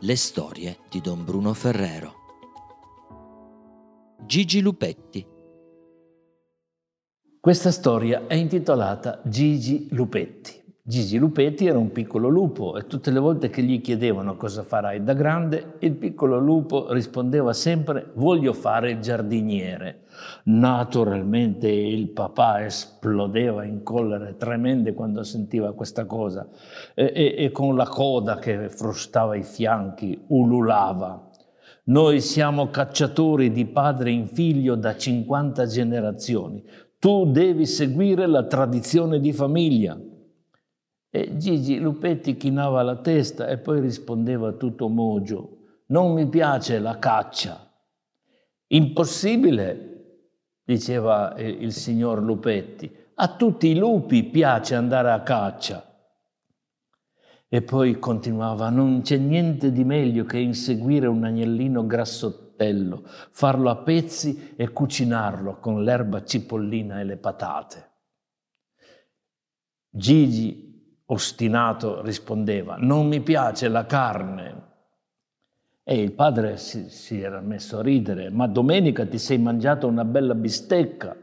Le storie di Don Bruno Ferrero. Gigi Lupetti. Questa storia è intitolata Gigi Lupetti. Gigi Lupetti era un piccolo lupo e tutte le volte che gli chiedevano cosa farai da grande, il piccolo lupo rispondeva sempre voglio fare il giardiniere. Naturalmente il papà esplodeva in collere tremende quando sentiva questa cosa e, e, e con la coda che frustava i fianchi ululava. Noi siamo cacciatori di padre in figlio da 50 generazioni. Tu devi seguire la tradizione di famiglia. E Gigi Lupetti chinava la testa e poi rispondeva tutto mogio. Non mi piace la caccia. Impossibile, diceva il signor Lupetti. A tutti i lupi piace andare a caccia. E poi continuava, non c'è niente di meglio che inseguire un agnellino grassottello, farlo a pezzi e cucinarlo con l'erba cipollina e le patate. Gigi, ostinato, rispondeva, non mi piace la carne. E il padre si, si era messo a ridere, ma domenica ti sei mangiato una bella bistecca.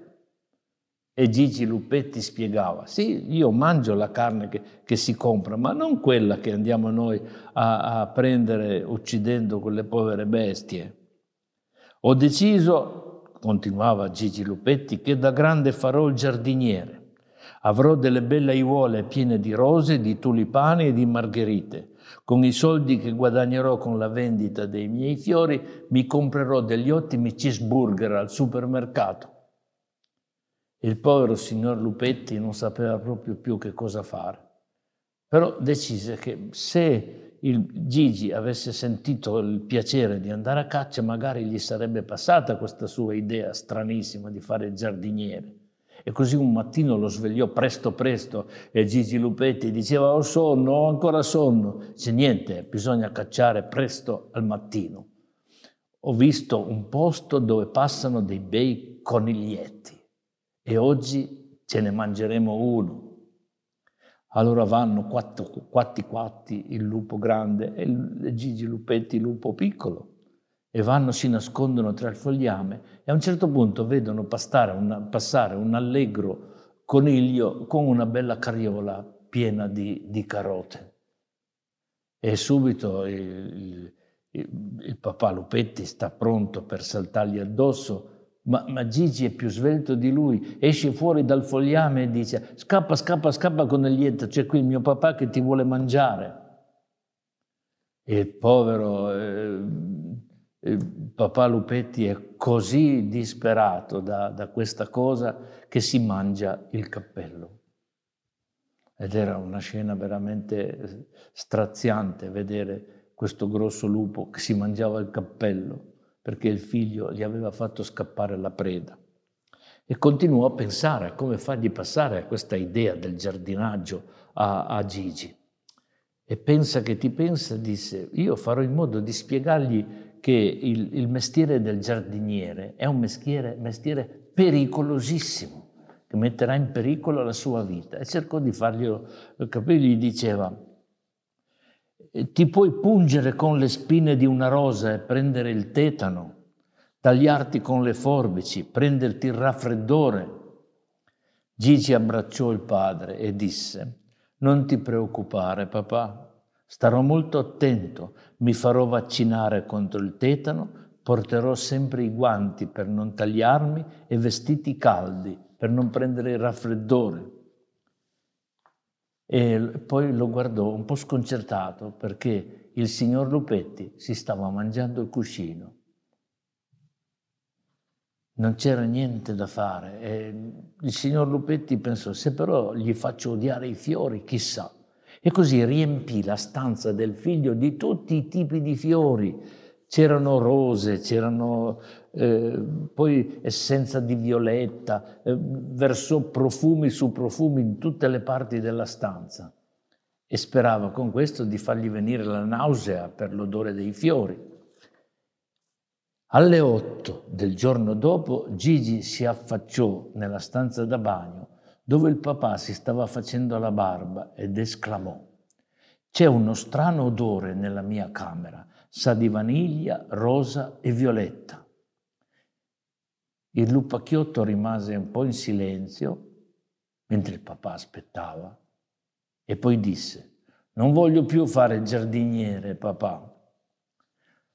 E Gigi Lupetti spiegava, sì, io mangio la carne che, che si compra, ma non quella che andiamo noi a, a, prendere uccidendo quelle povere bestie. Ho deciso, continuava Gigi Lupetti, che da grande farò il giardiniere. Avrò delle belle aiuole piene di rose, di tulipani e di margherite. Con i soldi che guadagnerò con la vendita dei miei fiori mi comprerò degli ottimi cheeseburger al supermercato. Il povero signor Lupetti non sapeva proprio più che cosa fare, però decise che se il Gigi avesse sentito il piacere di andare a caccia, magari gli sarebbe passata questa sua idea stranissima di fare il giardiniere. E così un mattino lo svegliò presto presto e Gigi Lupetti diceva ho sonno, ho ancora sonno. Dice niente, bisogna cacciare presto al mattino. Ho visto un posto dove passano dei bei coniglietti e oggi ce ne mangeremo uno. Allora vanno quatti quatti il lupo grande e Gigi Lupetti il lupo piccolo e vanno, si nascondono tra il fogliame e a un certo punto vedono una, passare un allegro coniglio con una bella carriola piena di, di carote. E subito il, il, il papà Lupetti sta pronto per saltargli addosso ma, ma, Gigi è più svelto di lui, esce fuori dal fogliame e dice scappa, scappa, scappa con il lieto, c'è qui il mio papà che ti vuole mangiare. E il povero eh, papà Lupetti è così disperato da, da questa cosa che si mangia il cappello. Ed era una scena veramente straziante vedere questo grosso lupo che si mangiava il cappello perché il figlio gli aveva fatto scappare la preda. E continuò a pensare a come fargli passare questa idea del giardinaggio a, a Gigi. E pensa che ti pensa, disse, io farò in modo di spiegargli che il, il mestiere del giardiniere è un mestiere, mestiere pericolosissimo, che metterà in pericolo la sua vita. E cercò di farglielo capire, gli diceva, ti puoi pungere con le spine di una rosa e prendere il tetano, tagliarti con le forbici, prenderti il raffreddore, Gigi abbracciò il padre e disse, non ti preoccupare papà, starò molto attento, mi farò vaccinare contro il tetano, porterò sempre i guanti per non tagliarmi e vestiti caldi per non prendere il raffreddore. E poi lo guardò un po' sconcertato perché il signor Lupetti si stava mangiando il cuscino. Non c'era niente da fare. E il signor Lupetti pensò, se però gli faccio odiare i fiori, chissà. E così riempì la stanza del figlio di tutti i tipi di fiori. C'erano rose, c'erano eh, poi essenza di violetta, eh, versò profumi su profumi in tutte le parti della stanza e sperava con questo di fargli venire la nausea per l'odore dei fiori. Alle otto del giorno dopo Gigi si affacciò nella stanza da bagno dove il papà si stava facendo la barba ed esclamò C'è uno strano odore nella mia camera, sa di vaniglia, rosa e violetta. Il lupacchiotto rimase un po' in silenzio mentre il papà aspettava e poi disse, non voglio più fare giardiniere, papà.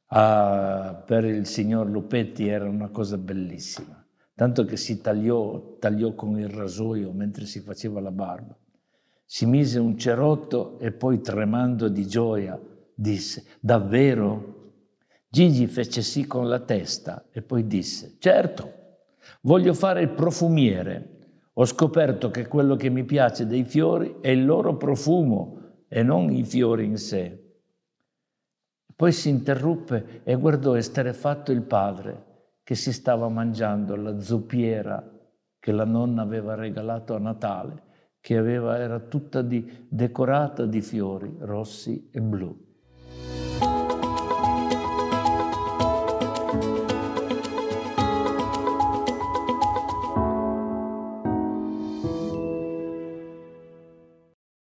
Ah, per il signor Lupetti era una cosa bellissima, tanto che si tagliò, tagliò con il rasoio mentre si faceva la barba. Si mise un cerotto e poi tremando di gioia disse, davvero? Gigi fece sì con la testa e poi disse, certo, Voglio fare il profumiere. Ho scoperto che quello che mi piace dei fiori è il loro profumo e non i fiori in sé. Poi si interruppe e guardò esterefatto il padre che si stava mangiando la zuppiera che la nonna aveva regalato a Natale, che aveva, era tutta di, decorata di fiori rossi e blu.